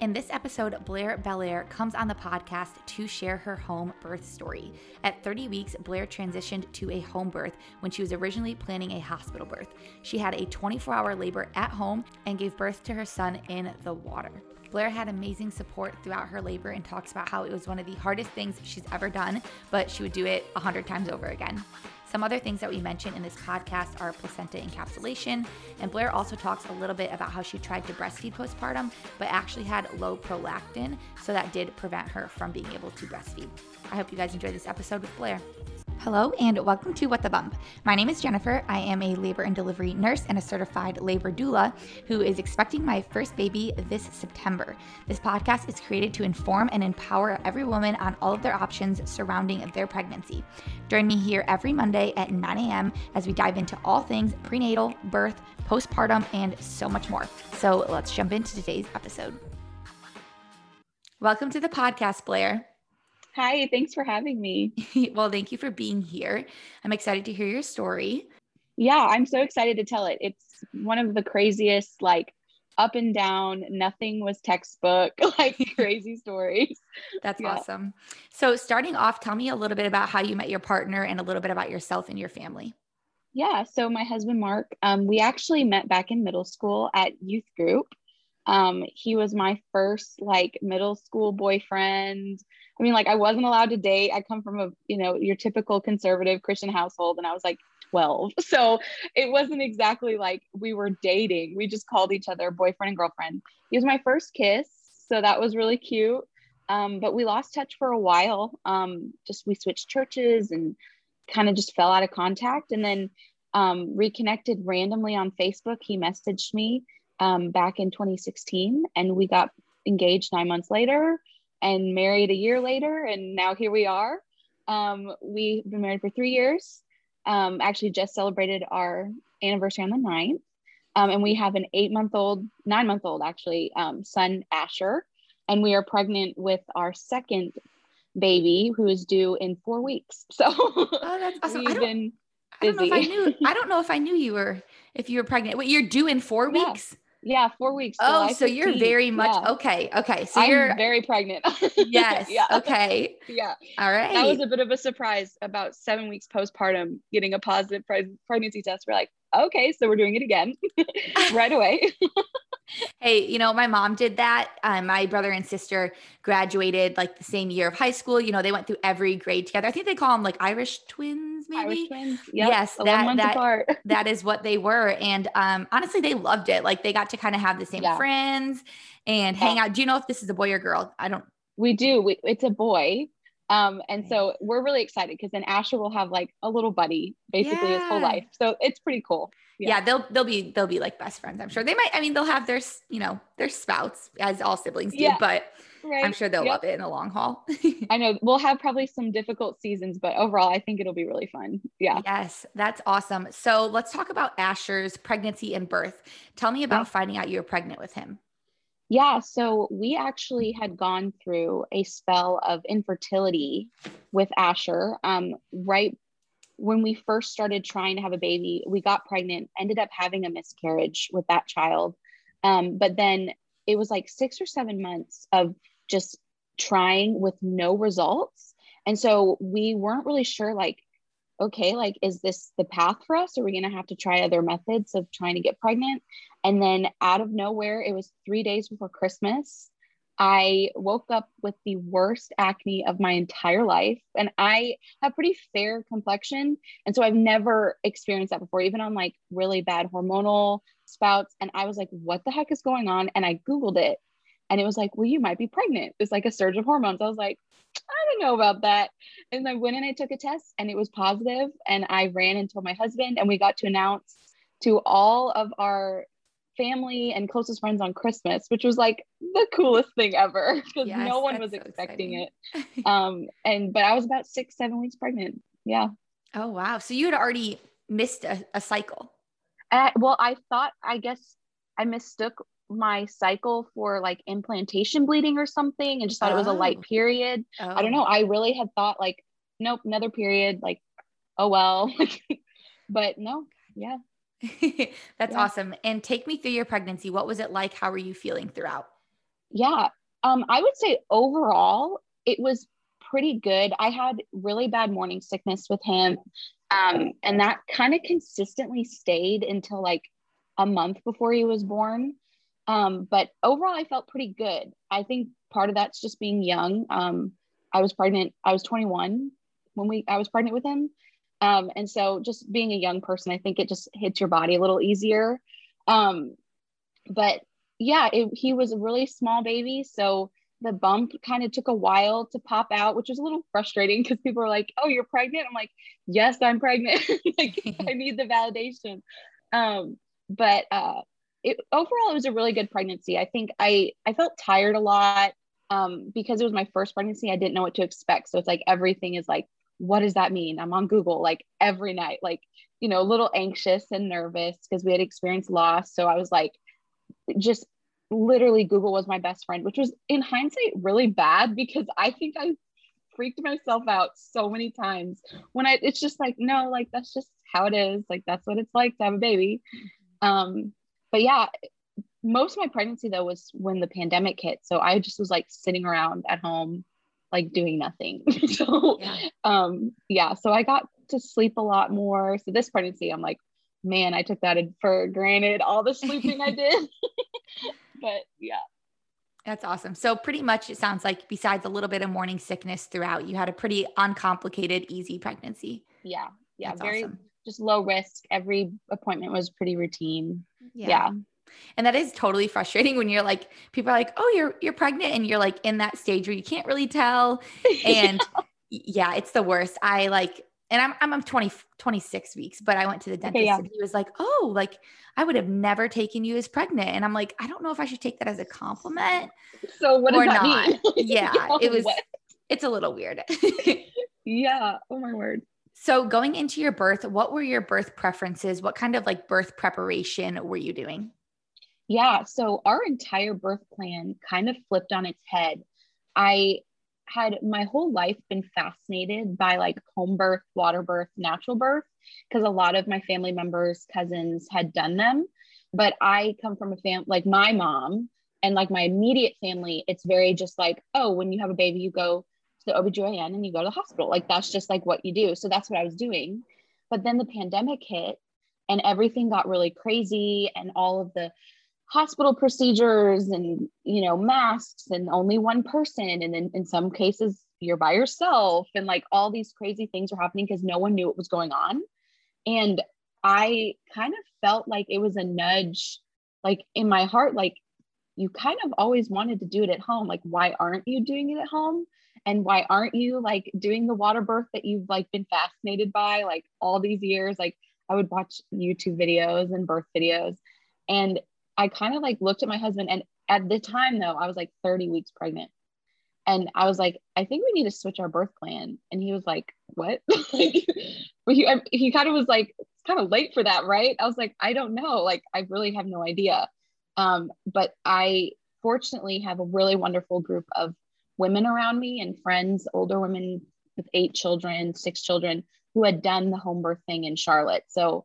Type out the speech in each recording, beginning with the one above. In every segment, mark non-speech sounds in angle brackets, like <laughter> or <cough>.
In this episode, Blair Belair comes on the podcast to share her home birth story. At 30 weeks, Blair transitioned to a home birth when she was originally planning a hospital birth. She had a 24 hour labor at home and gave birth to her son in the water. Blair had amazing support throughout her labor and talks about how it was one of the hardest things she's ever done, but she would do it 100 times over again. Some other things that we mention in this podcast are placenta encapsulation, and Blair also talks a little bit about how she tried to breastfeed postpartum, but actually had low prolactin, so that did prevent her from being able to breastfeed. I hope you guys enjoyed this episode with Blair. Hello, and welcome to What the Bump. My name is Jennifer. I am a labor and delivery nurse and a certified labor doula who is expecting my first baby this September. This podcast is created to inform and empower every woman on all of their options surrounding their pregnancy. Join me here every Monday at 9 a.m. as we dive into all things prenatal, birth, postpartum, and so much more. So let's jump into today's episode. Welcome to the podcast, Blair. Hi, thanks for having me. <laughs> well, thank you for being here. I'm excited to hear your story. Yeah, I'm so excited to tell it. It's one of the craziest, like up and down, nothing was textbook, <laughs> like <laughs> crazy stories. That's yeah. awesome. So, starting off, tell me a little bit about how you met your partner and a little bit about yourself and your family. Yeah, so my husband Mark, um, we actually met back in middle school at youth group. Um, he was my first like middle school boyfriend. I mean, like I wasn't allowed to date. I come from a, you know, your typical conservative Christian household and I was like 12. <laughs> So it wasn't exactly like we were dating. We just called each other boyfriend and girlfriend. He was my first kiss. So that was really cute. Um, but we lost touch for a while. Um, just we switched churches and kind of just fell out of contact and then um, reconnected randomly on Facebook. He messaged me um, back in 2016 and we got engaged nine months later and married a year later and now here we are um, we've been married for three years um, actually just celebrated our anniversary on the 9th um, and we have an eight month old nine month old actually um, son asher and we are pregnant with our second baby who is due in four weeks <laughs> so oh, that's <laughs> awesome. we've been busy. I don't know if I knew. I don't know if I knew you were if you were pregnant. Wait, you're due in four yeah. weeks. Yeah, four weeks. Oh, so 15. you're very much yeah. okay. Okay, so I'm you're very pregnant. <laughs> yes. yeah. Okay. Yeah. All right. That was a bit of a surprise. About seven weeks postpartum, getting a positive pre- pregnancy test. We're like, okay, so we're doing it again <laughs> right away. <laughs> hey, you know, my mom did that. Um, my brother and sister graduated like the same year of high school. You know, they went through every grade together. I think they call them like Irish twins maybe. Irish twins. Yep. Yes, that that, <laughs> that is what they were, and um, honestly, they loved it. Like they got to kind of have the same yeah. friends and hang out. Do you know if this is a boy or girl? I don't. We do. We, it's a boy. Um, and so we're really excited because then Asher will have like a little buddy basically yeah. his whole life. So it's pretty cool. Yeah. yeah. they'll they'll be they'll be like best friends. I'm sure they might. I mean, they'll have their you know their spouts as all siblings do, yeah. but Right. I'm sure they'll yep. love it in the long haul. I <laughs> know we'll have probably some difficult seasons, but overall, I think it'll be really fun. Yeah. Yes, that's awesome. So let's talk about Asher's pregnancy and birth. Tell me about finding out you were pregnant with him. Yeah, so we actually had gone through a spell of infertility with Asher. Um, right when we first started trying to have a baby, we got pregnant, ended up having a miscarriage with that child. Um, but then it was like six or seven months of just trying with no results. And so we weren't really sure, like, okay, like, is this the path for us? Are we going to have to try other methods of trying to get pregnant? And then out of nowhere, it was three days before Christmas. I woke up with the worst acne of my entire life. And I have pretty fair complexion. And so I've never experienced that before, even on like really bad hormonal spouts. And I was like, what the heck is going on? And I Googled it and it was like, well, you might be pregnant. It's like a surge of hormones. I was like, I don't know about that. And I went and I took a test and it was positive, And I ran and told my husband, and we got to announce to all of our family and closest friends on Christmas, which was like the coolest thing ever <laughs> because yes, no one was so expecting exciting. it. <laughs> Um, and but I was about six, seven weeks pregnant. Yeah. Oh wow. So you had already missed a, a cycle. Uh, well, I thought I guess I mistook my cycle for like implantation bleeding or something and just thought oh. it was a light oh. period. Oh. I don't know. Oh. I really had thought like, nope, another period, like, oh well. <laughs> but no, yeah. <laughs> That's yeah. awesome. And take me through your pregnancy. What was it like? How were you feeling throughout? Yeah. Um, I would say overall, it was pretty good. I had really bad morning sickness with him. Um, and that kind of consistently stayed until like a month before he was born. Um, but overall, I felt pretty good. I think part of that's just being young. Um, I was pregnant, I was 21 when we I was pregnant with him. Um, and so just being a young person, I think it just hits your body a little easier. Um, but yeah, it, he was a really small baby. So the bump kind of took a while to pop out, which was a little frustrating because people were like, Oh, you're pregnant. I'm like, Yes, I'm pregnant. <laughs> like, I <laughs> need the validation. Um, but uh, it, overall, it was a really good pregnancy. I think I, I felt tired a lot um, because it was my first pregnancy. I didn't know what to expect. So it's like everything is like, what does that mean? I'm on Google like every night, like, you know, a little anxious and nervous because we had experienced loss. So I was like, just literally Google was my best friend, which was in hindsight really bad because I think I freaked myself out so many times when I it's just like no like that's just how it is like that's what it's like to have a baby um but yeah most of my pregnancy though was when the pandemic hit so I just was like sitting around at home like doing nothing <laughs> so yeah. um yeah so I got to sleep a lot more so this pregnancy I'm like man I took that for granted all the sleeping I did <laughs> but yeah. That's awesome. So pretty much it sounds like besides a little bit of morning sickness throughout, you had a pretty uncomplicated, easy pregnancy. Yeah. Yeah. That's very awesome. Just low risk. Every appointment was pretty routine. Yeah. yeah. And that is totally frustrating when you're like, people are like, oh, you're you're pregnant, and you're like in that stage where you can't really tell. <laughs> And yeah, it's the worst. I like and I'm, I'm 20, 26 weeks, but I went to the dentist okay, yeah. and he was like, Oh, like I would have never taken you as pregnant. And I'm like, I don't know if I should take that as a compliment. So what does that not. mean? <laughs> yeah, it was, what? it's a little weird. <laughs> yeah. Oh my word. So going into your birth, what were your birth preferences? What kind of like birth preparation were you doing? Yeah. So our entire birth plan kind of flipped on its head. I had my whole life been fascinated by like home birth, water birth, natural birth, because a lot of my family members, cousins had done them. But I come from a family like my mom and like my immediate family, it's very just like, oh, when you have a baby, you go to the OBGYN and you go to the hospital. Like that's just like what you do. So that's what I was doing. But then the pandemic hit and everything got really crazy and all of the hospital procedures and you know masks and only one person and then in some cases you're by yourself and like all these crazy things were happening because no one knew what was going on and i kind of felt like it was a nudge like in my heart like you kind of always wanted to do it at home like why aren't you doing it at home and why aren't you like doing the water birth that you've like been fascinated by like all these years like i would watch youtube videos and birth videos and I kind of like looked at my husband, and at the time though, I was like 30 weeks pregnant. And I was like, I think we need to switch our birth plan. And he was like, What? <laughs> he, he kind of was like, It's kind of late for that, right? I was like, I don't know. Like, I really have no idea. Um, but I fortunately have a really wonderful group of women around me and friends, older women with eight children, six children, who had done the home birth thing in Charlotte. So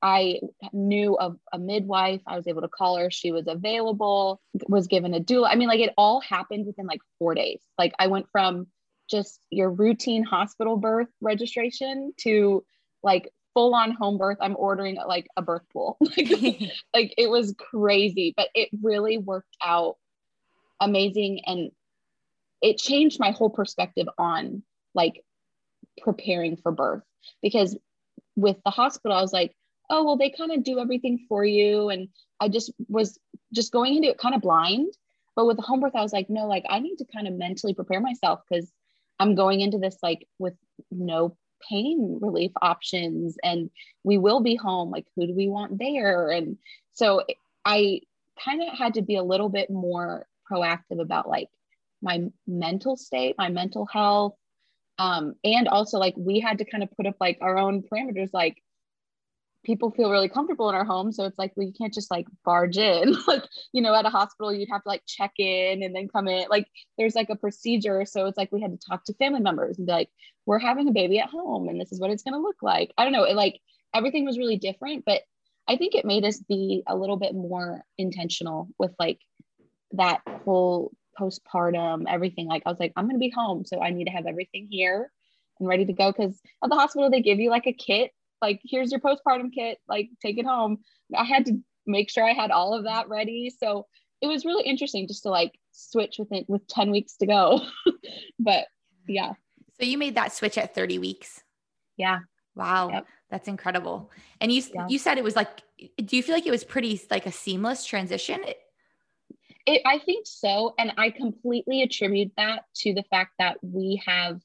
I knew of a midwife. I was able to call her. She was available, was given a doula. I mean, like it all happened within like four days. Like I went from just your routine hospital birth registration to like full on home birth. I'm ordering like a birth pool. <laughs> like, <laughs> like it was crazy, but it really worked out amazing. And it changed my whole perspective on like preparing for birth. Because with the hospital, I was like, oh well they kind of do everything for you. And i just was just going into it kind of blind. But with the home birth i was like no like i need to kind of mentally prepare myself because i'm going into this like with no pain relief options and we will be home. Like who do we want there? And so i kind of had to be a little bit more proactive about like my mental state my mental health um, and also like we had to kind of put up like our own parameters like people feel really comfortable in our home so it's like we can't just like barge in. <laughs> Like you know at a hospital you'd have to like check in and then come in. Like there's like a procedure so it's like we had to talk to family members and be like we're having a baby at home and this is what it's going to look like. I don't know it like everything was really different but i think it made us be a little bit more intentional with like that whole postpartum, everything. Like I was like, I'm gonna be home, so I need to have everything here and ready to go. Because at the hospital they give you like a kit, like here's your postpartum kit, like take it home. I had to make sure I had all of that ready. So it was really interesting just to like switch with it with 10 weeks to go. <laughs> but yeah. So you made that switch at 30 weeks. Yeah. Wow. Yep. That's incredible. And you yeah. you said it was like do you feel like it was pretty like a seamless transition? It, I think so. And I completely attribute that to the fact that we have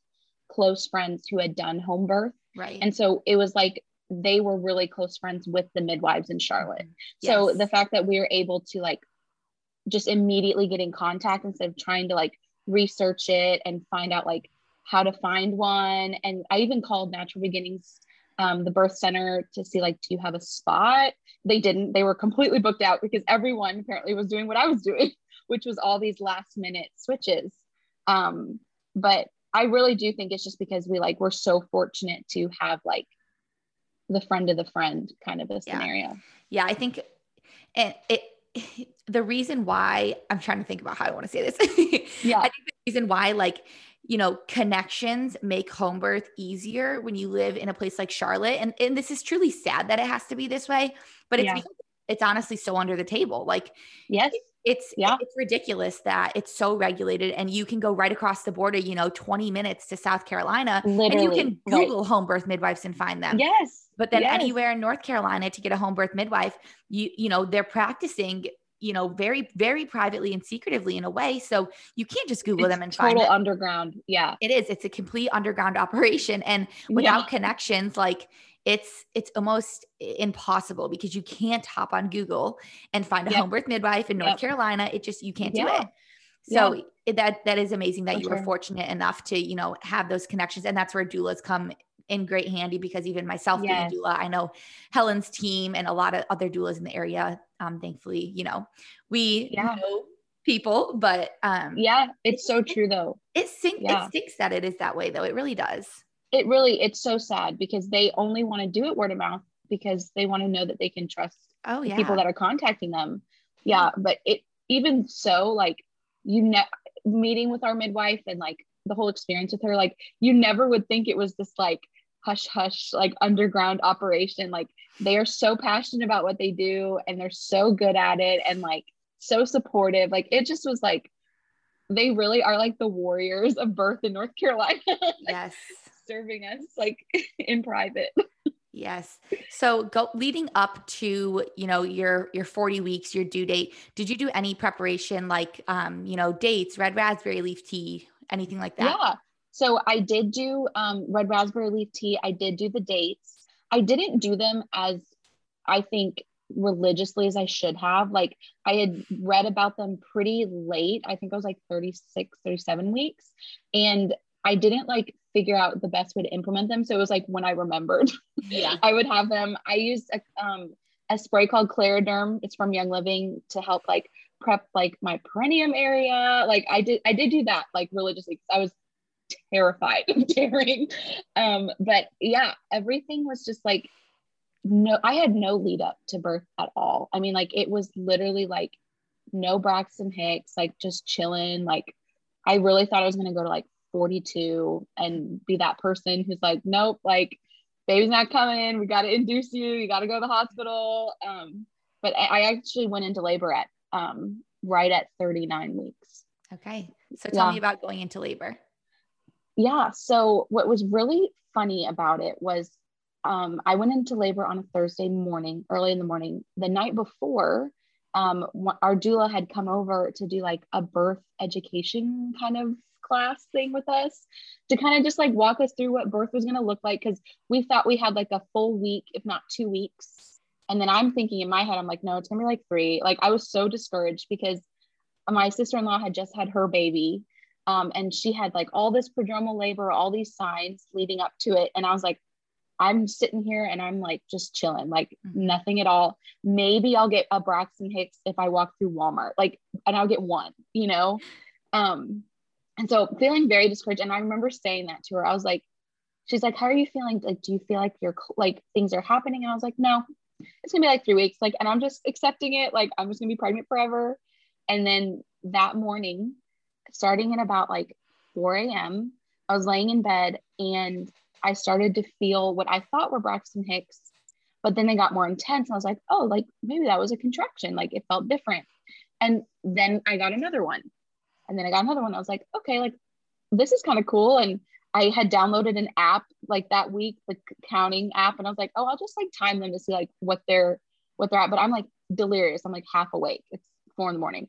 close friends who had done home birth. Right. And so it was like they were really close friends with the midwives in Charlotte. Mm-hmm. Yes. So the fact that we were able to like just immediately get in contact instead of trying to like research it and find out like how to find one. And I even called Natural Beginnings, um, the birth center, to see like, do you have a spot? They didn't. They were completely booked out because everyone apparently was doing what I was <laughs> doing, which was all these last minute switches. Um, but I really do think it's just because we like we're so fortunate to have like the friend of the friend kind of a scenario. Yeah, yeah I think and it <laughs> the reason why I'm trying to think about how I want to say this. <laughs> yeah. I think the reason why like you know connections make home birth easier when you live in a place like Charlotte and and this is truly sad that it has to be this way, but it's yeah. it's honestly so under the table. Like yes. It, it's yeah. it's ridiculous that it's so regulated and you can go right across the border, you know, 20 minutes to South Carolina Literally, and you can Google right. home birth midwives and find them. Yes. But then yes. anywhere in North Carolina to get a home birth midwife, you you know, they're practicing you know, very, very privately and secretively in a way. So you can't just Google it's them and total find total underground. Yeah. It is. It's a complete underground <laughs> operation. And without yeah. connections, like it's it's almost impossible because you can't hop on Google and find a yep. home birth midwife in North yep. Carolina. It just you can't do it. So yeah. it, that that is amazing that For you sure. were fortunate enough to you know have those connections, and that's where doulas come in great handy because even myself yes. being a doula, I know Helen's team and a lot of other doulas in the area. Um, thankfully, you know, we yeah. know people, but um, yeah, it's so true though. It stinks. Yeah. It stinks that it is that way though. It really does. It really, it's so sad because they only want to do it word of mouth because they want to know that they can trust oh yeah people that are contacting them. Yeah, but it even so, like you know, meeting with our midwife and like the whole experience with her, like you never would think it was this like hush hush like underground operation. Like they are so passionate about what they do and they're so good at it and like so supportive. Like it just was like they really are like the warriors of birth in north carolina <laughs> yes. serving us like <laughs> in private. Yes. So go leading up to you know your your 40 weeks your due date did you do any preparation like um you know dates red raspberry leaf tea anything like that? Yeah so I did do um, red raspberry leaf tea. I did do the dates. I didn't do them as I think religiously as I should have. Like I had read about them pretty late. I think I was like 36, 37 weeks. And I didn't like figure out the best way to implement them. So it was like when I remembered, yeah, <laughs> I would have them. I used a, um, a spray called ClaraDerm. It's from Young Living to help like prep like my perineum area. Like I did, I did do that like religiously. I was terrified of <laughs> tearing. Um, but yeah, everything was just like no, I had no lead up to birth at all. I mean, like it was literally like no Braxton Hicks, like just chilling. Like I really thought I was gonna go to like 42 and be that person who's like, nope, like baby's not coming. We gotta induce you. You gotta go to the hospital. Um, but I, I actually went into labor at um right at 39 weeks. Okay. So tell yeah. me about going into labor yeah. So what was really funny about it was um, I went into labor on a Thursday morning, early in the morning. The night before, um, our doula had come over to do like a birth education kind of class thing with us to kind of just like walk us through what birth was going to look like because we thought we had like a full week, if not two weeks. And then I'm thinking in my head, I'm like, no, it's gonna be like three. Like I was so discouraged because my sister in law had just had her baby um, and she had like all this prodromal labor, all these signs leading up to it. And I was like, I'm sitting here and I'm like just chilling, like mm-hmm. nothing at all. Maybe I'll get a Braxton Hicks if I walk through Walmart, like, and I'll get one, you know? Um, and so feeling very discouraged. And I remember saying that to her. I was like, she's like, how are you feeling? Like, do you feel like you're like things are happening? And I was like, no, it's gonna be like three weeks. Like, and I'm just accepting it. Like, I'm just gonna be pregnant forever. And then that morning, starting at about like 4 a.m., I was laying in bed and I started to feel what I thought were Braxton Hicks, but then they got more intense. And I was like, oh, like maybe that was a contraction. Like it felt different. And then I got another one. And then I got another one. I was like, okay, like this is kind of cool. And I had downloaded an app like that week, the counting app, and I was like, oh, I'll just like time them to see like what they're what they're at. But I'm like delirious. I'm like half awake. It's four in the morning.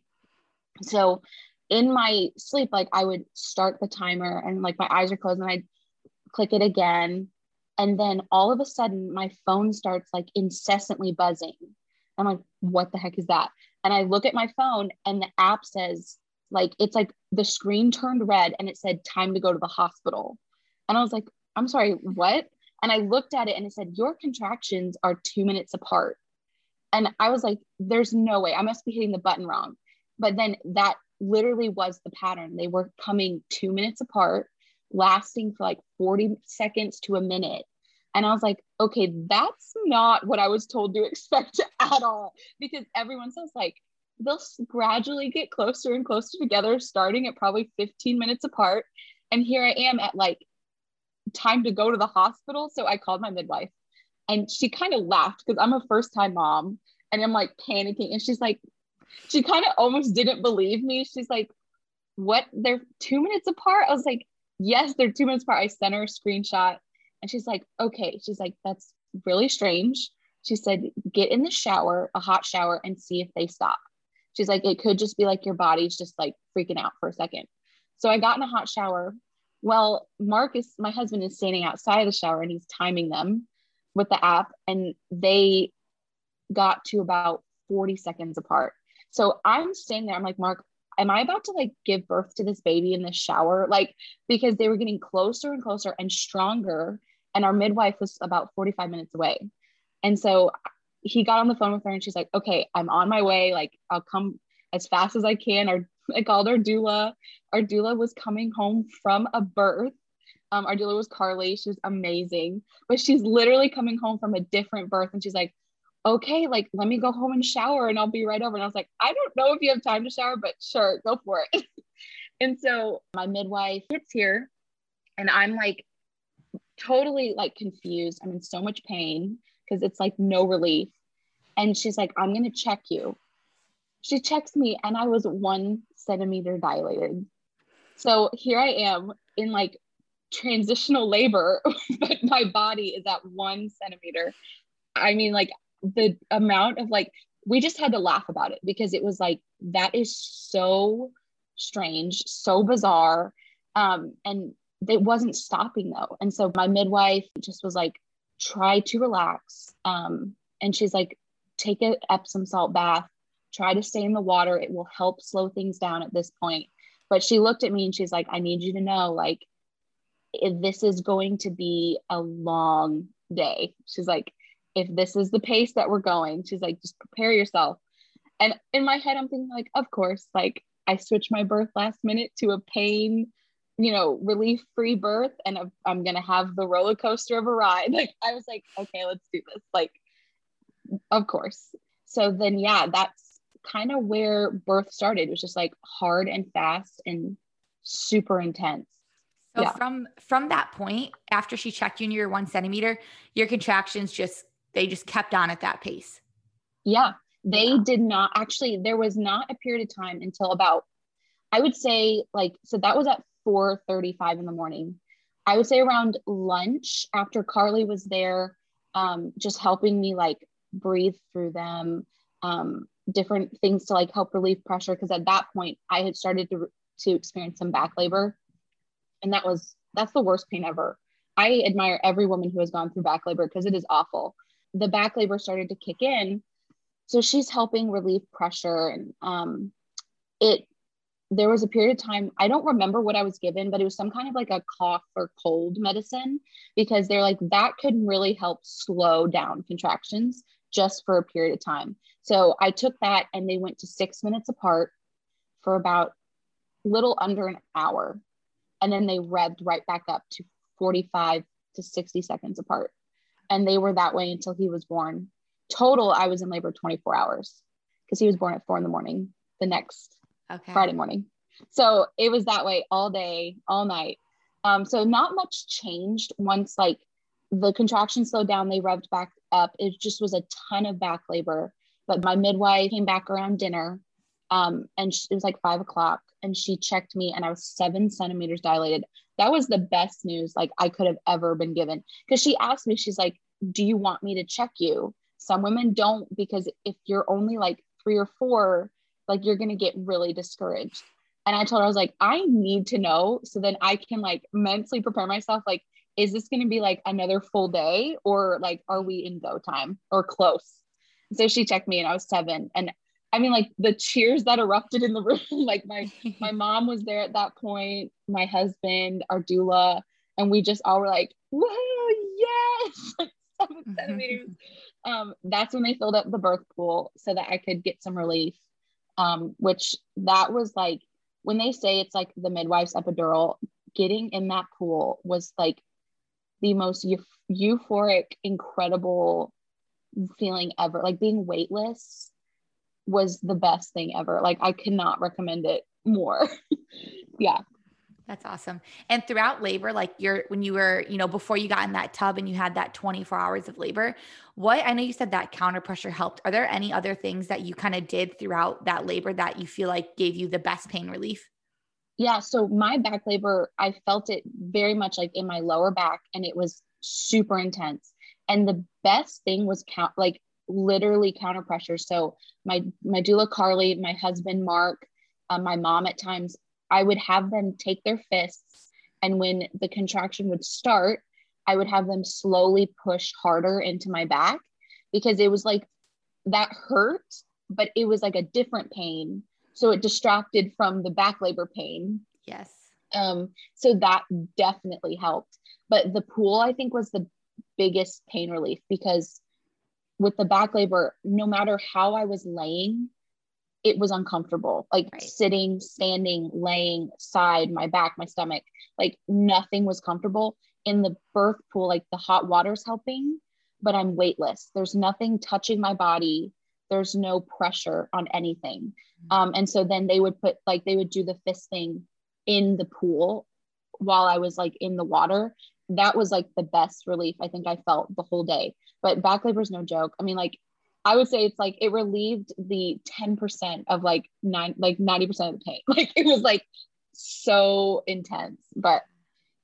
So in my sleep, like I would start the timer and like my eyes are closed and I'd click it again. And then all of a sudden my phone starts like incessantly buzzing. I'm like, what the heck is that? And I look at my phone and the app says, like, it's like the screen turned red and it said, time to go to the hospital. And I was like, I'm sorry, what? And I looked at it and it said, your contractions are two minutes apart. And I was like, there's no way I must be hitting the button wrong. But then that literally was the pattern. They were coming two minutes apart, lasting for like 40 seconds to a minute. And I was like, okay, that's not what I was told to <laughs> expect at all. Because everyone says, like, they'll gradually get closer and closer together, starting at probably 15 minutes apart. And here I am at like time to go to the hospital. So I called my midwife and she kind of laughed because I'm a first time mom and I'm like panicking. And she's like, she kind of almost didn't believe me. She's like, what? They're two minutes apart? I was like, yes, they're two minutes apart. I sent her a screenshot and she's like, okay. She's like, that's really strange. She said, get in the shower, a hot shower, and see if they stop. She's like, it could just be like your body's just like freaking out for a second. So I got in a hot shower. Well, Marcus, my husband, is standing outside the shower and he's timing them with the app, and they got to about 40 seconds apart. So I'm standing there, I'm like, Mark, am I about to like give birth to this baby in the shower? Like, because they were getting closer and closer and stronger. And our midwife was about 45 minutes away. And so he got on the phone with her and she's like, okay, I'm on my way. Like, I'll come as fast as I can. Our, I called our doula. Our doula was coming home from a birth. Um, our doula was Carly. She was amazing, but she's literally coming home from a different birth. And she's like, okay, like, let me go home and shower and I'll be right over. And I was like, I don't know if you have time to shower, but sure, go for it. <laughs> and so my midwife gets here and I'm like totally like confused. I'm in so much pain because it's like no relief. And she's like, I'm going to check you. She checks me and I was one centimeter dilated. So here I am in like transitional labor, <laughs> but my body is at one centimeter. I mean, like the amount of like we just had to laugh about it because it was like that is so strange so bizarre um and it wasn't stopping though. And so my midwife just was like try to relax um and she's like take a epsom salt bath try to stay in the water it will help slow things down at this point. But she looked at me and she's like i need you to know like this is going to be a long day. She's like if this is the pace that we're going, she's like, just prepare yourself. And in my head, I'm thinking, like, of course, like I switched my birth last minute to a pain, you know, relief free birth, and I'm going to have the roller coaster of a ride. <laughs> Like, I was like, okay, let's do this. Like, of course. So then, yeah, that's kind of where birth started. It was just like hard and fast and super intense. So yeah. from from that point, after she checked you and you're one centimeter, your contractions just they just kept on at that pace. Yeah, they yeah. did not actually, there was not a period of time until about, I would say like, so that was at 4.35 in the morning. I would say around lunch after Carly was there, um, just helping me like breathe through them, um, different things to like help relieve pressure. Cause at that point I had started to, to experience some back labor and that was, that's the worst pain ever. I admire every woman who has gone through back labor because it is awful the back labor started to kick in. So she's helping relieve pressure. And um, it, there was a period of time, I don't remember what I was given, but it was some kind of like a cough or cold medicine because they're like, that could really help slow down contractions just for a period of time. So I took that and they went to six minutes apart for about a little under an hour. And then they revved right back up to 45 to 60 seconds apart and they were that way until he was born. Total, I was in labor 24 hours because he was born at four in the morning the next okay. Friday morning. So it was that way all day, all night. Um, so not much changed once like the contraction slowed down, they revved back up. It just was a ton of back labor. But my midwife came back around dinner um, and it was like five o'clock and she checked me and I was seven centimeters dilated. That was the best news like I could have ever been given. Because she asked me, she's like, Do you want me to check you? Some women don't because if you're only like three or four, like you're gonna get really discouraged. And I told her, I was like, I need to know so then I can like mentally prepare myself. Like, is this going to be like another full day or like, are we in go time or close? So she checked me and I was seven. And I mean, like the cheers that erupted in the room, <laughs> like my, <laughs> my mom was there at that point, my husband, our doula, and we just all were like, whoa, yes, <laughs> like seven centimeters. Um, that's when they filled up the birth pool so that I could get some relief. Um, which that was like when they say it's like the midwife's epidural, getting in that pool was like the most euphoric, incredible feeling ever. Like being weightless was the best thing ever. Like I cannot recommend it more. <laughs> yeah. That's awesome. And throughout labor, like you're when you were, you know, before you got in that tub and you had that 24 hours of labor, what I know you said that counter pressure helped. Are there any other things that you kind of did throughout that labor that you feel like gave you the best pain relief? Yeah. So my back labor, I felt it very much like in my lower back and it was super intense. And the best thing was count like literally counter pressure. So my my doula Carly, my husband Mark, uh, my mom at times I would have them take their fists, and when the contraction would start, I would have them slowly push harder into my back because it was like that hurt, but it was like a different pain. So it distracted from the back labor pain. Yes. Um, so that definitely helped. But the pool, I think, was the biggest pain relief because with the back labor, no matter how I was laying, it was uncomfortable. Like right. sitting standing laying side my back my stomach like nothing was comfortable. In the birth pool like the hot water's helping but i'm weightless. There's nothing touching my body. There's no pressure on anything. Mm-hmm. um, and so then they would put like they would do the fist thing in the pool while i was like in the water. That was like the best relief i think i felt the whole day but back labor is no joke i mean like I would say it's like it relieved the 10% of like nine, like 90% of the pain. <laughs> Like it was like so intense. But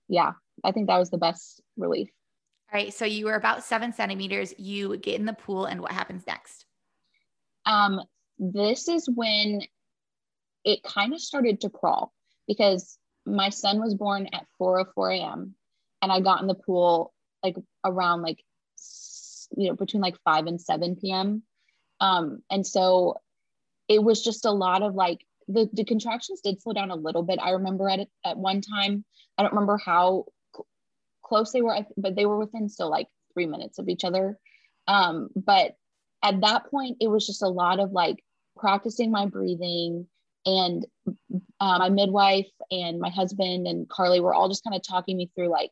yeah, I think that was the best relief. All right. So you were about seven centimeters. You get in the pool, and what happens next? Um, this is when it kind of started to crawl because my son was born at 4 4 a.m. and I got in the pool like around like you know between like 5 and 7 p.m um and so it was just a lot of like the, the contractions did slow down a little bit. I remember at at one time i don't remember how cl- close they were but they were within still like three minutes of each other. Um but at that point it was just a lot of like practicing my breathing and uh, my midwife and my husband and carly were all just kind of talking me through like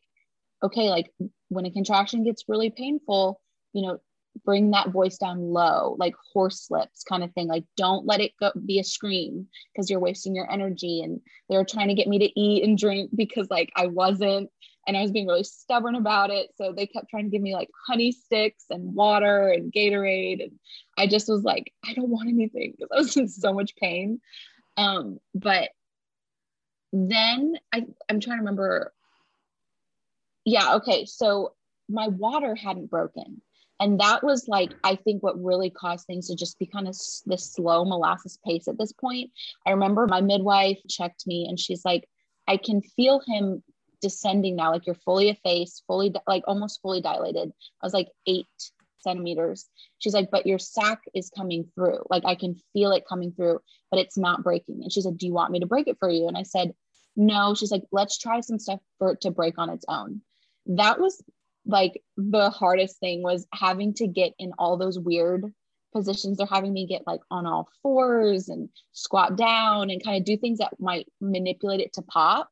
okay like when a contraction gets really painful you know, bring that voice down low, like horse lips kind of thing. Like, don't let it go be a scream because you're wasting your energy. And they were trying to get me to eat and drink because like I wasn't, and I was being really stubborn about it. So they kept trying to give me like honey sticks and water and Gatorade. And I just was like, I don't want anything because I was in so much pain. Um, but then I, I'm trying to remember. Yeah, okay. So my water hadn't broken and that was like i think what really caused things to just be kind of this slow molasses pace at this point. I remember my midwife checked me and she's like i can feel him descending now like you're fully effaced fully like almost fully dilated. I was like eight centimeters. She's like but your sac is coming through. Like i can feel it coming through but it's not breaking. And she said do you want me to break it for you? And i said no. She's like let's try some stuff for it to break on its own. That was like the hardest thing was having to get in all those weird positions. They're having me get like on all fours and squat down and kind of do things that might manipulate it to pop.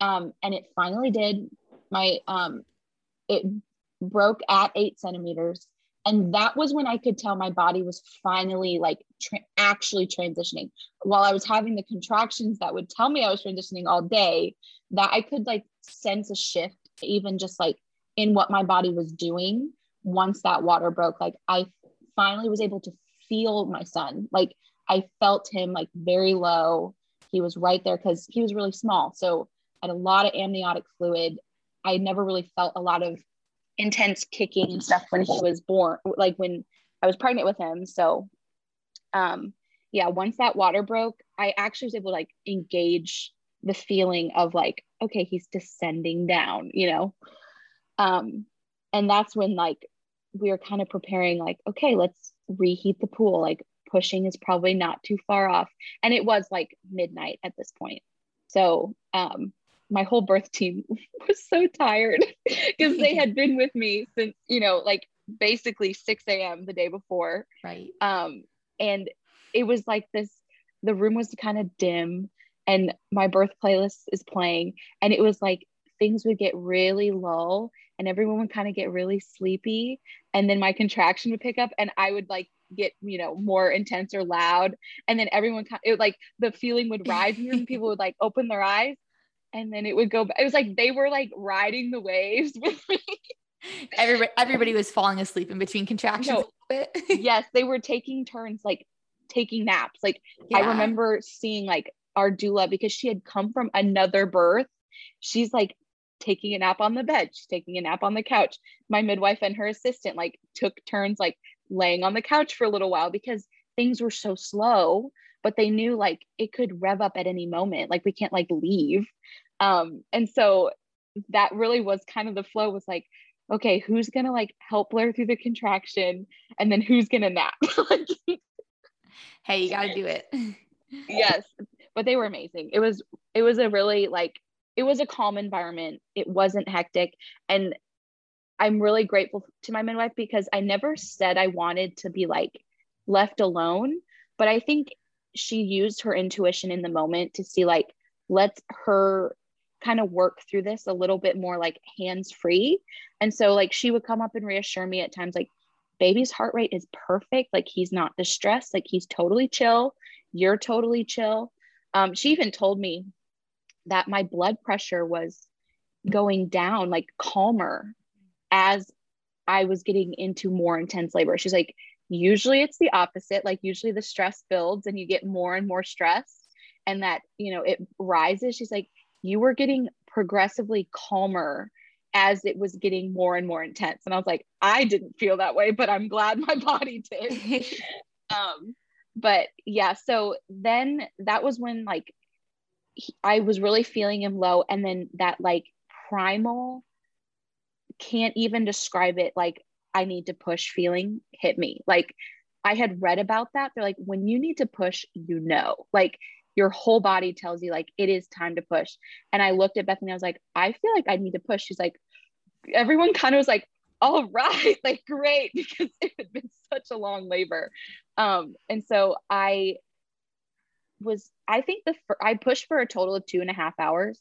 Um, and it finally did. My um, it broke at eight centimeters. And that was when I could tell my body was finally like tra- actually transitioning. While I was having the contractions that would tell me I was transitioning all day, that I could like sense a shift, even just like in what my body was doing once that water broke. Like I finally was able to feel my son. Like I felt him like very low. He was right there because he was really small. So I had a lot of amniotic fluid. I never really felt a lot of intense kicking and stuff when he was born, like when I was pregnant with him. So, um, yeah, once that water broke, I actually was able to like engage the feeling of like, okay, he's descending down, you know? Um, and that's when like we were kind of preparing, like, okay, let's reheat the pool. Like, pushing is probably not too far off. And it was like midnight at this point. So, um, my whole birth team <laughs> was so tired <laughs> because they had been with me since, you know, like basically 6 a.m. the day before. Right. Um, and it was like this, the room was kind of dim and my birth playlist is playing. And it was like things would get really low and everyone would kind of get really sleepy. And then my contraction would pick up and I would like get you know more intense or loud and then everyone it would like the feeling would rise and people would like open their eyes and then it would go. It was like they were like riding the waves <laughs> with me. Everybody, everybody was falling asleep in between contractions. No, <laughs> yes, they were taking turns, like taking naps. Like yeah. I remember seeing like our doula because she had come from another birth. She's like taking a nap on the bed. She's taking a nap on the couch. My midwife and her assistant like took turns like laying on the couch for a little while because things were so slow but they knew like it could rev up at any moment. Like we can't like leave. Um and so that really was kind of the flow was like okay who's gonna like help blair through the contraction? And then who's gonna nap? <laughs> Hey you gotta <laughs> do it. <laughs> Yes but they were amazing. It was it was a really like it was a calm environment. It wasn't hectic. And i'm really grateful to my midwife because i never said i wanted to be like left alone but i think she used her intuition in the moment to see like let's her kind of work through this a little bit more like hands free. And so like she would come up and reassure me at times like baby's heart rate is perfect, like he's not distressed, like he's totally chill, you're totally chill. Um, she even told me that my blood pressure was going down like calmer as I was getting into more intense labor. She's like, usually it's the opposite. Like, usually the stress builds and you get more and more stress, and that, you know, it rises. She's like, you were getting progressively calmer as it was getting more and more intense. And I was like, I didn't feel that way, but I'm glad my <laughs> body did. <laughs> um, but yeah, so then that was when like he, I was really feeling him low. And then that like primal can't even describe it like I need to push feeling hit me. Like I had read about that. They're like, when you need to push, you know, like your whole body tells you like it is time to push. And I looked at Bethany, I was like, I feel like I need to push. She's like, everyone <laughs> kind of was like, all right, <laughs> like great, <laughs> because it had been such a long labor. Um, and so I was, I think the I pushed for a total of two and a half hours,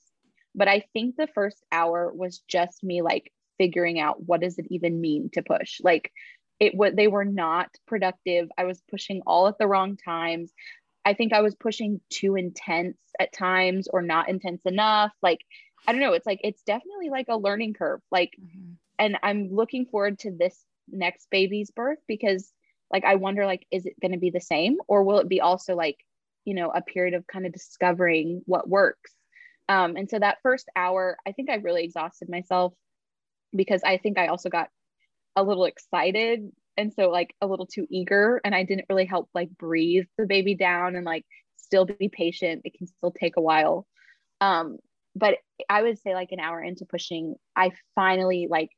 but I think the first hour was just me like figuring out what does it even mean to push. Like it would they were not productive. I was pushing all at the wrong times. I think I was pushing too intense at times or not intense enough. Like, I don't know. It's like, it's definitely like a learning curve. Like, mm-hmm. and I'm looking forward to this next baby's birth because, like, I wonder, like, is it going to be the same or will it be also like, you know, a period of kind of discovering what works? Um, and so that first hour, I think I really exhausted myself because I think I also got a little excited and so like a little too eager and i didn't really help like breathe the baby down and like still be patient. It can still take a while. Um but i would say like an hour into pushing i finally like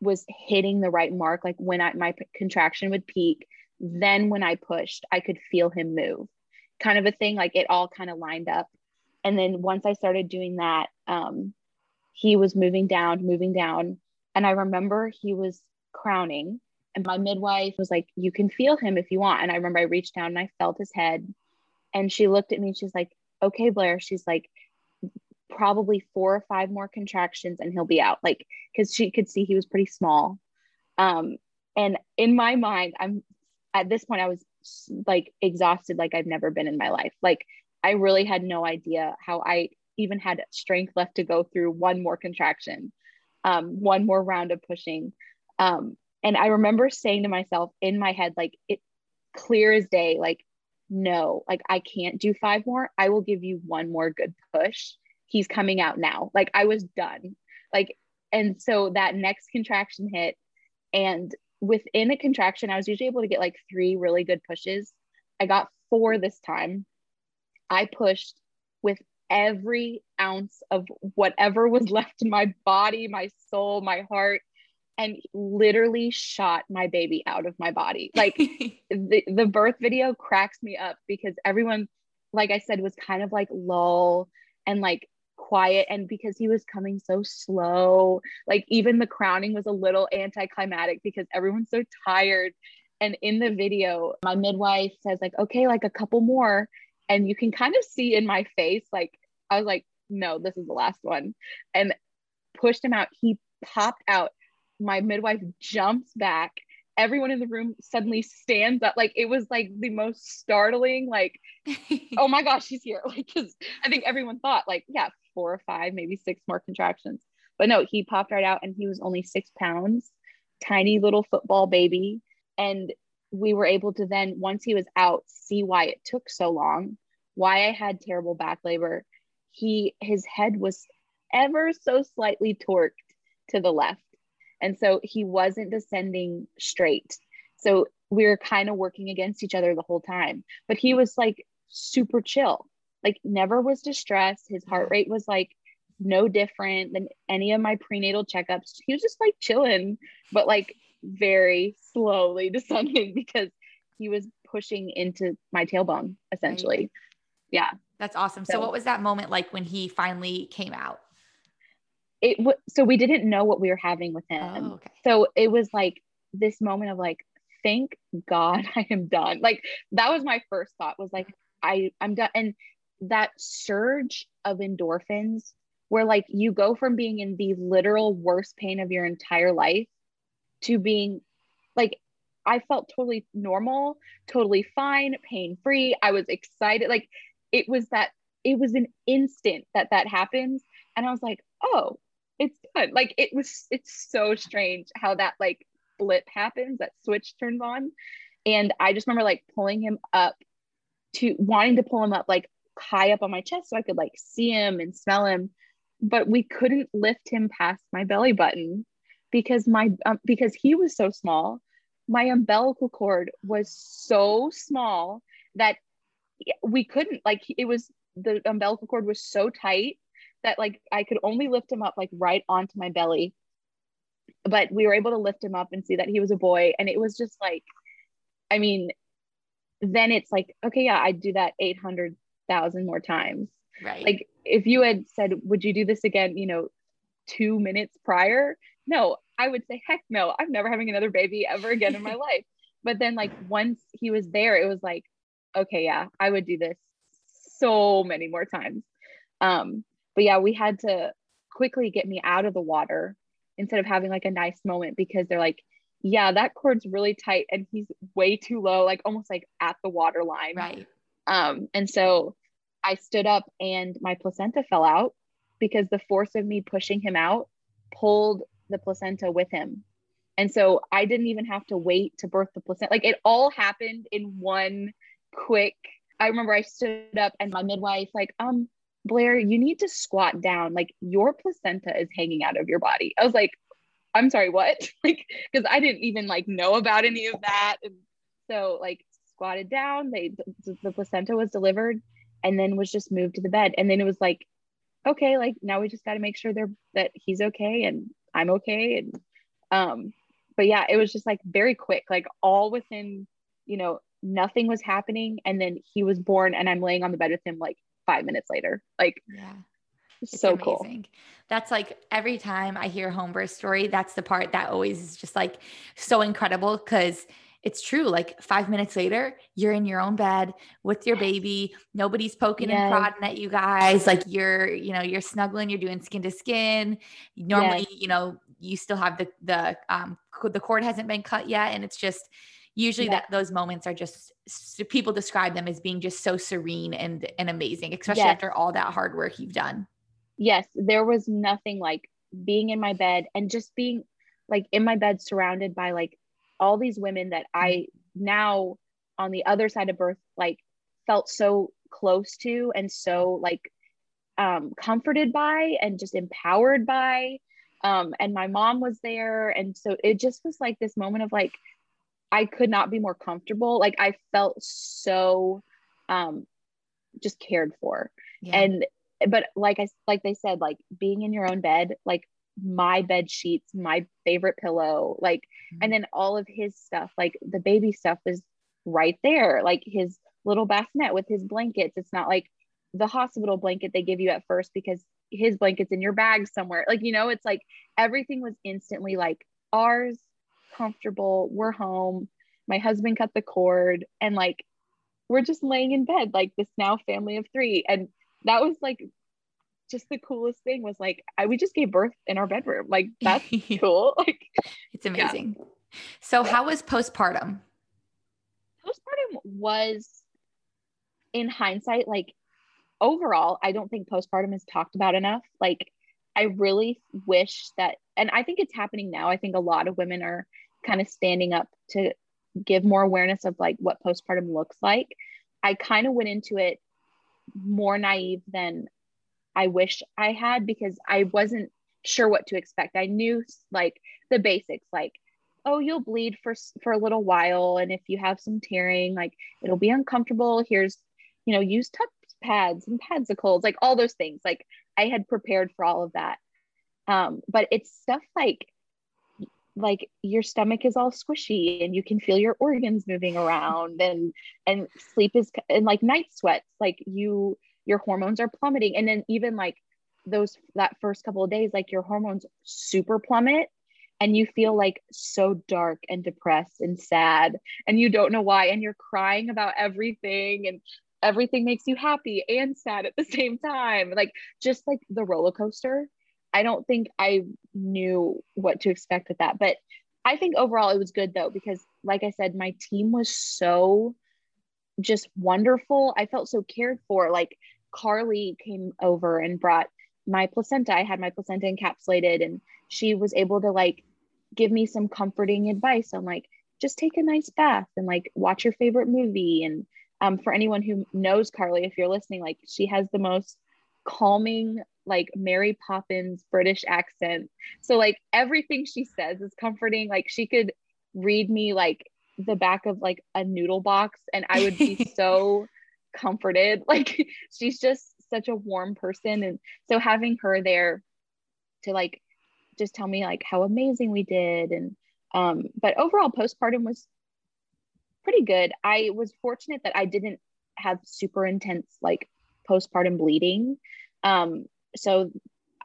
was hitting the right mark. Like when I, my contraction would peak then when i pushed i could feel him move kind of a thing like it all kind of lined up and then once i started doing that um he was moving down moving down and i remember he was crowning and my midwife was like, You can feel him if you want. And I remember I reached down and I felt his head. And she looked at me she's like, Okay, Blair. She's like, probably four or five more contractions and he'll be out. Like, because she could see he was pretty small. Um, And in my mind, I'm at this point, I was like exhausted, like I've never been in my life. Like I really had no idea how I even had strength left to go through one more contraction, um, one more round of pushing. Um, and I remember saying to myself in my head, like it clear as day, like, no, like I can't do five more. I will give you one more good push. He's coming out now. Like I was done. Like, and so that next contraction hit, and within a contraction, I was usually able to get like three really good pushes. I got four this time. I pushed with every ounce of whatever was <laughs> left in my body, my soul, my heart, and literally shot my baby out of my body. Like <laughs> the, the birth video cracks me up because everyone, like I said, was kind of like lull and like quiet and because he was coming so slow like even the crowning was a little anticlimactic because everyone's so tired. And in the video my midwife says like okay like a couple more and you can kind of see in my face like i was like no this is the last one and pushed him out. He popped out. My midwife jumps back. Everyone in the room suddenly stands up. Like it was like the most startling like <laughs> oh my gosh she's here <laughs> like because i think everyone thought like yeah four or five, maybe six more contractions. But no, he popped right out and he was only six pounds, tiny little football baby. And we were able to then, once he was out, see why it took so long, why I had terrible back labor. He, his head was ever so slightly torqued to the left. And so he wasn't descending straight. So we were kind of working against each other the whole time. But he was like super chill like never was distressed. His heart rate was like no different than any of my prenatal checkups. He was just like chilling, but like very slowly <laughs> descending because he was pushing into my tailbone essentially. Right. Yeah. That's awesome. So, so, what was that moment like when he finally came out? It so we didn't know what we were having with him. Oh, okay. So it was like this moment of like, thank God <laughs> I am done. Like that was my first thought was like, I I'm done. And that surge of endorphins where like you go from being in the literal worst pain of your entire life to being like I felt totally normal, totally fine, pain free. I was excited. Like it was that it was an instant that that happens and I was like, "Oh, it's done." Like it was it's so strange how that like blip happens, that switch turns on. And I just remember like pulling him up to wanting to pull him up like high up on my chest so I could like see him and smell him. But we couldn't lift him past my belly button because my um, because he was so small. My umbilical cord was so small that we couldn't like it was the umbilical cord was so tight that like I could only lift him up like right onto my belly. But we were able to lift him up and see that he was a boy. And it was just like, I mean, then it's like, okay, yeah, I'd do that 800 thousand more times. Right. Like if you had said, would you do this again, you know, two minutes prior? No, I would say, heck no, I'm never having another baby ever again in my <laughs> life. But then like once he was there, it was like, okay, yeah, I would do this so many more times. Um, but yeah, we had to quickly get me out of the water instead of having like a nice moment because they're like, yeah, that cord's really tight and he's way too low, like almost like at the water line. Right. Um, and so I stood up and my placenta fell out because the force of me pushing him out pulled the placenta with him. And so I didn't even have to wait to birth the placenta. Like it all happened in one quick. I remember I stood up and my midwife, like, um, Blair, you need to squat down. Like your placenta is hanging out of your body. I was like, I'm sorry, what? <laughs> like, because I didn't even like know about any of that. And so like squatted down. They the, the placenta was delivered, and then was just moved to the bed. And then it was like, okay, like now we just got to make sure they're that he's okay and I'm okay. And um, but yeah, it was just like very quick, like all within, you know, nothing was happening, and then he was born, and I'm laying on the bed with him like five minutes later. Like, yeah. It's so amazing. cool. That's like every time I hear home birth story, that's the part that always is just like so incredible because it's true. Like five minutes later, you're in your own bed with your baby. Nobody's poking yes. and prodding at you guys. Like you're, you know, you're snuggling, you're doing skin to skin. Normally, yes. you know, you still have the the um the cord hasn't been cut yet and it's just usually yeah. that those moments are just people describe them as being just so serene and and amazing especially yes. after all that hard work you've done yes there was nothing like being in my bed and just being like in my bed surrounded by like all these women that i now on the other side of birth like felt so close to and so like um, comforted by and just empowered by um, and my mom was there. And so it just was like this moment of like i could not be more comfortable. Like i felt so um, just cared for. Yeah. and but like i like they said like being in your own bed like my bed sheets my favorite pillow like mm-hmm. and then all of his stuff like the baby stuff was right there like his little bassinet with his blankets it's not like the hospital blanket they give you at first because his blanket's in your bag somewhere. Like, you know, it's like everything was instantly like ours, comfortable, we're home. My husband cut the cord and like we're just laying in bed, like this now family of three. And that was like just the coolest thing was like I we just gave birth in our bedroom. Like <laughs> that's cool. <laughs> Like it's amazing. Yeah. So how was postpartum? Postpartum was in hindsight like overall, I don't think postpartum is talked about enough. Like, I really wish that, and I think it's happening now. I think a lot of women are kind of standing up to give more awareness of like what postpartum looks like. I kind of went into it more naive than I wish I had because I wasn't sure what to expect. I knew like the basics, like, oh, you'll bleed for for a little while, and if you have some tearing, like it'll be uncomfortable. Here's, you know, use tuck pads and padsicles, like all those things. Like I had prepared for all of that. Um, but it's stuff like like your stomach is all squishy and you can feel your organs moving around and and sleep is and like night sweats like you your hormones are plummeting. And then even like those that first couple of days like your hormones super plummet and you feel like so dark and depressed and sad and you don't know why. And you're crying about everything and everything makes you happy and sad at the <laughs> same time. Like just like the roller coaster. I don't think i knew what to expect with that. But i think overall it was good though because like i said my team was so just wonderful. I felt so cared for. Like carly came over and brought my placenta i had my placenta encapsulated and she was able to like give me some comforting advice on like just take a nice bath and like watch your favorite movie and um, for anyone who knows Carly, if you're listening, like she has the most calming, like Mary Poppins British accent. So like everything she says is comforting. Like she could read me like the back of like a noodle box and I would be <laughs> so comforted. <laughs> Like she's just such a warm person. And so having her there to like just tell me like how amazing we did and um but overall postpartum was pretty good. I was fortunate that I didn't have super intense like postpartum bleeding. Um, so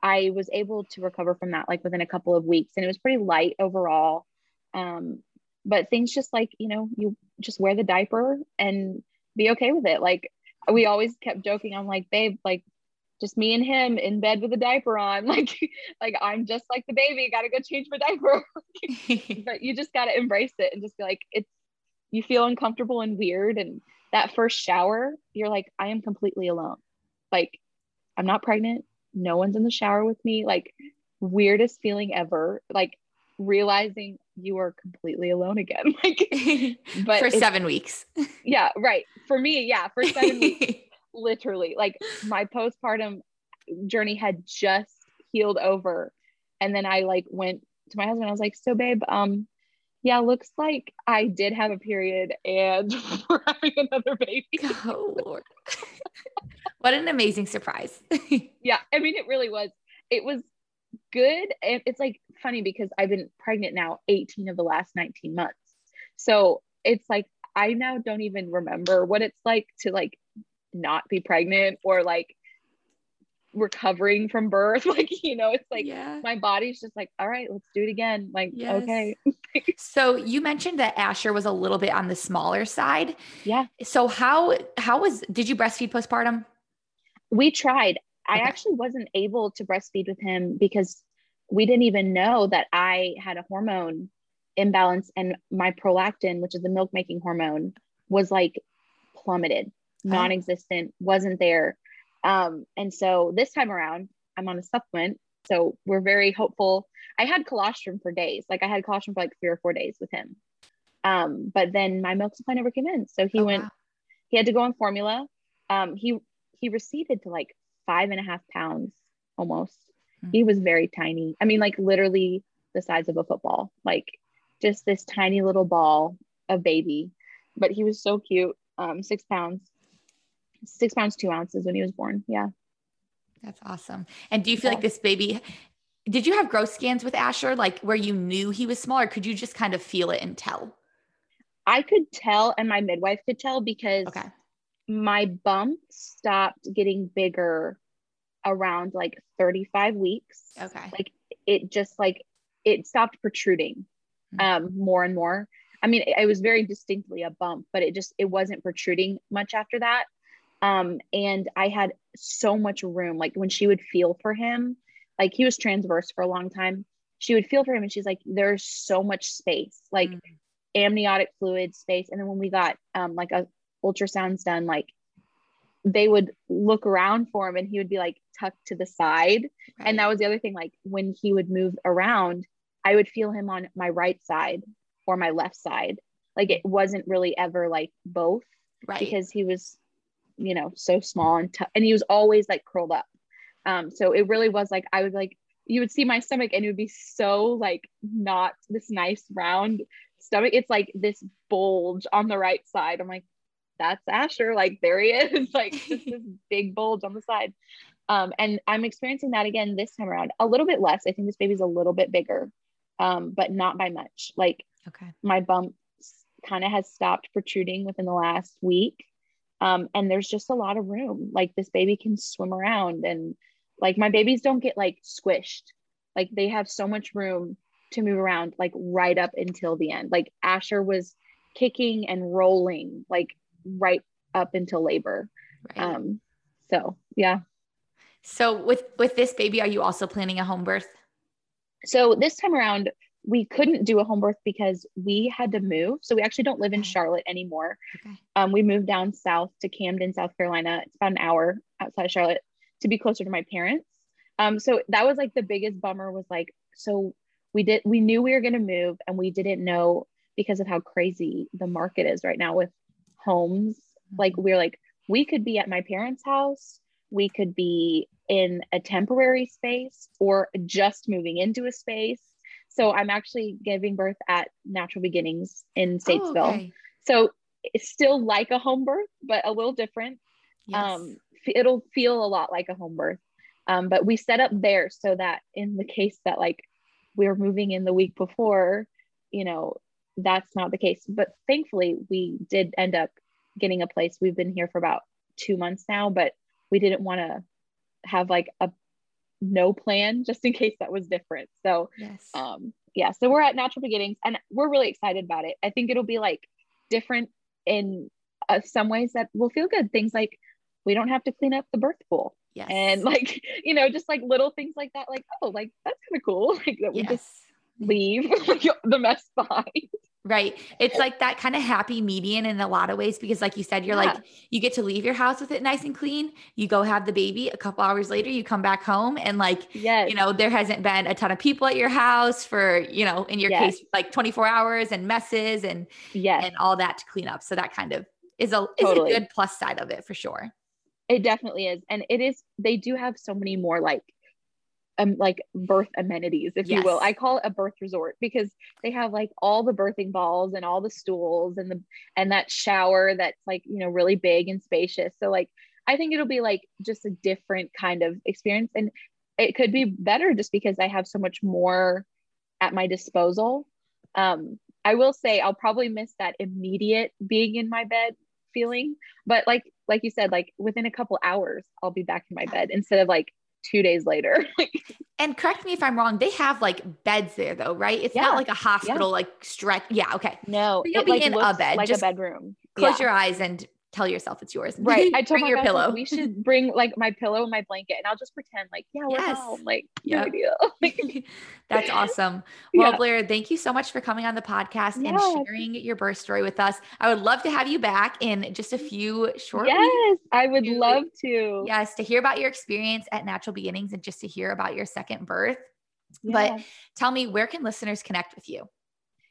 I was able to recover from that like within a couple of weeks and it was pretty light overall. Um, but things just like, you know, you just wear the diaper and be okay with it. Like we always kept joking. I'm like, babe, like just me and him in bed with a diaper on. <laughs> Like, like I'm just like the baby, gotta go change my diaper. <laughs> <laughs> but you just gotta embrace it and just be like, it's you feel uncomfortable and weird and that first shower you're like i am completely alone like i'm not pregnant no one's in the shower with me like weirdest feeling ever like realizing you are completely alone again <laughs> like <laughs> but for seven weeks <laughs> yeah right for me yeah for seven weeks literally like my postpartum journey had just healed over and then i like went to my husband i was like so babe um yeah, looks like I did have a period and we're having another baby. Oh, Lord. what an amazing surprise. yeah, I mean, it really was. It was good. And it's like funny because I've been pregnant now 18 of the last 19 months. So it's like, I now don't even remember what it's like to like not be pregnant or like recovering from birth <laughs> like you know it's like yeah. my body's just like all right let's do it again like yes. okay <laughs> so you mentioned that asher was a little bit on the smaller side yeah so how how was did you breastfeed postpartum we tried okay. i actually wasn't able to breastfeed with him because we didn't even know that I had a hormone imbalance and my prolactin, which is the milk making hormone, was like plummeted, oh. non existent, wasn't there. Um, and so this time around, I'm on a supplement. So we're very hopeful. I had colostrum for days. Like I had colostrum for like three or four days with him. Um, but then my milk supply never came in. So he oh, went, wow. he had to go on formula. Um, he he receded to like five and a half pounds almost. Mm-hmm. He was very tiny. I mean, like literally the size of a football, like just this tiny little ball of baby. But he was so cute. Um, six pounds, six pounds, two ounces when he was born. Yeah. That's awesome. And do you feel yeah. like this baby, did you have growth scans with Asher, like where you knew he was smaller? could you just kind of feel it and tell? I could tell, and my midwife could tell because okay. My bump stopped getting bigger around like 35 weeks. Okay. Like it just like it stopped protruding mm-hmm. um more and more. I mean, it, it was very distinctly a bump, but it just it wasn't protruding much after that. Um, and I had so much room. Like when she would feel for him, like he was transverse for a long time. She would feel for him and she's like, there's so much space, like mm. amniotic fluid space. And then when we got um like a ultrasounds done, like they would look around for him and he would be like tucked to the side. Right. And that was the other thing, like when he would move around, I would feel him on my right side or my left side. Like it wasn't really ever like both. Right. Because he was you know so small and t- and he was always like curled up um so it really was like i would like you would see my stomach and it would be so like not this nice round stomach it's like this bulge on the right side i'm like that's asher like there he is <laughs> like <laughs> just this big bulge on the side um and i'm experiencing that again this time around a little bit less i think this baby's a little bit bigger um but not by much like okay my bump kind of has stopped protruding within the last week um, and there's just a lot of room. Like this baby can swim around and like my babies don't get like squished. Like they have so much room to move around, like right up until the end. Like Asher was kicking and rolling like right up until labor. Right. Um, so yeah. So with with this baby, are you also planning a home birth? So this time around, we couldn't do a home birth because we had to move. So we actually don't live in Charlotte anymore. Okay. Um, we moved down south to Camden, South Carolina. It's about an hour outside of Charlotte to be closer to my parents. Um, so that was like the biggest bummer was like, so we did, we knew we were going to move and we didn't know because of how crazy the market is right now with homes. Mm-hmm. Like we're like, we could be at my parents' house. We could be in a temporary space or just moving into a space so I'm actually giving birth at Natural Beginnings in oh, Statesville. Oh, okay. So it's still like a home birth, but a little different. Yes. Um, it'll feel a lot like a home birth. Um, but we set up there so that in the case that like we're moving in the week before, you know, that's not the case. But thankfully, we did end up getting a place. We've been here for about two months now, but we didn't want to have like a no plan just in case that was different. So, yes. um, yeah, so we're at Natural Beginnings and we're really excited about it. I think it'll be like different in uh, some ways that will feel good. Things like we don't have to clean up the birth pool. Yes. And <laughs> like, you know, just like little things like that, like, oh, like that's kind of cool. <laughs> Like that yes. we just leave <laughs> the mess behind. Right. It's like that kind of happy median in a lot of ways because, like you said, you're yeah. like, you get to leave your house with it nice and clean. You go have the baby. A couple hours later, you come back home and, like, yes. you know, there hasn't been a ton of people at your house for, you know, in your yes. case, like 24 hours and messes and, yes. and all that to clean up. So that kind of is a, totally. is a good plus side of it for sure. It definitely is. And it is, they do have so many more like um, like birth amenities, if yes. you will. I call it a birth resort because they have like all the birthing balls and all the stools and the and that shower that's like you know really big and spacious. So like I think it'll be like just a different kind of experience, and it could be better just because I have so much more at my disposal. Um, I will say I'll probably miss that immediate being in my bed feeling, but like like you said, like within a couple hours I'll be back in my bed instead of like two days later. <laughs> and correct me if I'm wrong, they have like beds there though, right? It's yeah. not like a hospital, yeah. like stretch. Yeah. Okay. No, so you'll be like in a bed, like just a bedroom. Close yeah. your eyes and tell yourself it's yours. Right. <laughs> I told bring your pillow. Like, we should <laughs> bring like my pillow and my blanket, and I'll just pretend like, yeah, we're yes. home. Like, yep. no deal. <laughs> That's awesome. Well, yeah. Blair, thank you so much for coming on the podcast yeah. and sharing your birth story with us. I would love to have you back in just a few short. Yes, weeks. I would love to. Yes, to hear about your experience at Natural Beginnings and just to hear about your second birth. Yeah. But tell me, where can listeners connect with you?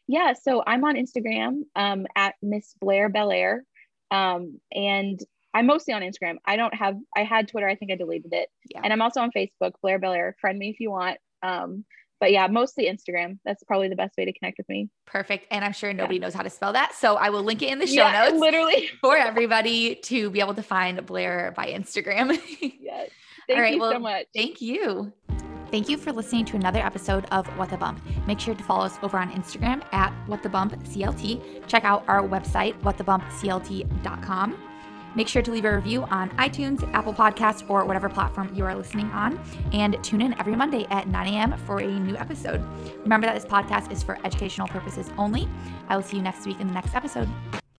Yeah, so I'm on Instagram um, at Miss Blair Belair. Um, and I'm mostly on Instagram. I don't have, I had Twitter. I think I deleted it. Yeah. And I'm also on Facebook, Blair Belair. Friend me if you want. Um, but yeah, mostly Instagram. That's probably the best way to connect with me. Perfect. And I'm sure nobody yeah. knows how to spell that. So I will link it in the show yeah, notes literally <laughs> for everybody to be able to find Blair by Instagram. <laughs> yes. Thank All right, you well, so much. Thank you. Thank you for listening to another episode of What the Bump. Make sure to follow us over on Instagram at What the Bump CLT. Check out our website, whatthebumpclt.com. Make sure to leave a review on iTunes, Apple Podcasts, or whatever platform you are listening on. And tune in every Monday at 9 a.m. for a new episode. Remember that this podcast is for educational purposes only. I will see you next week in the next episode.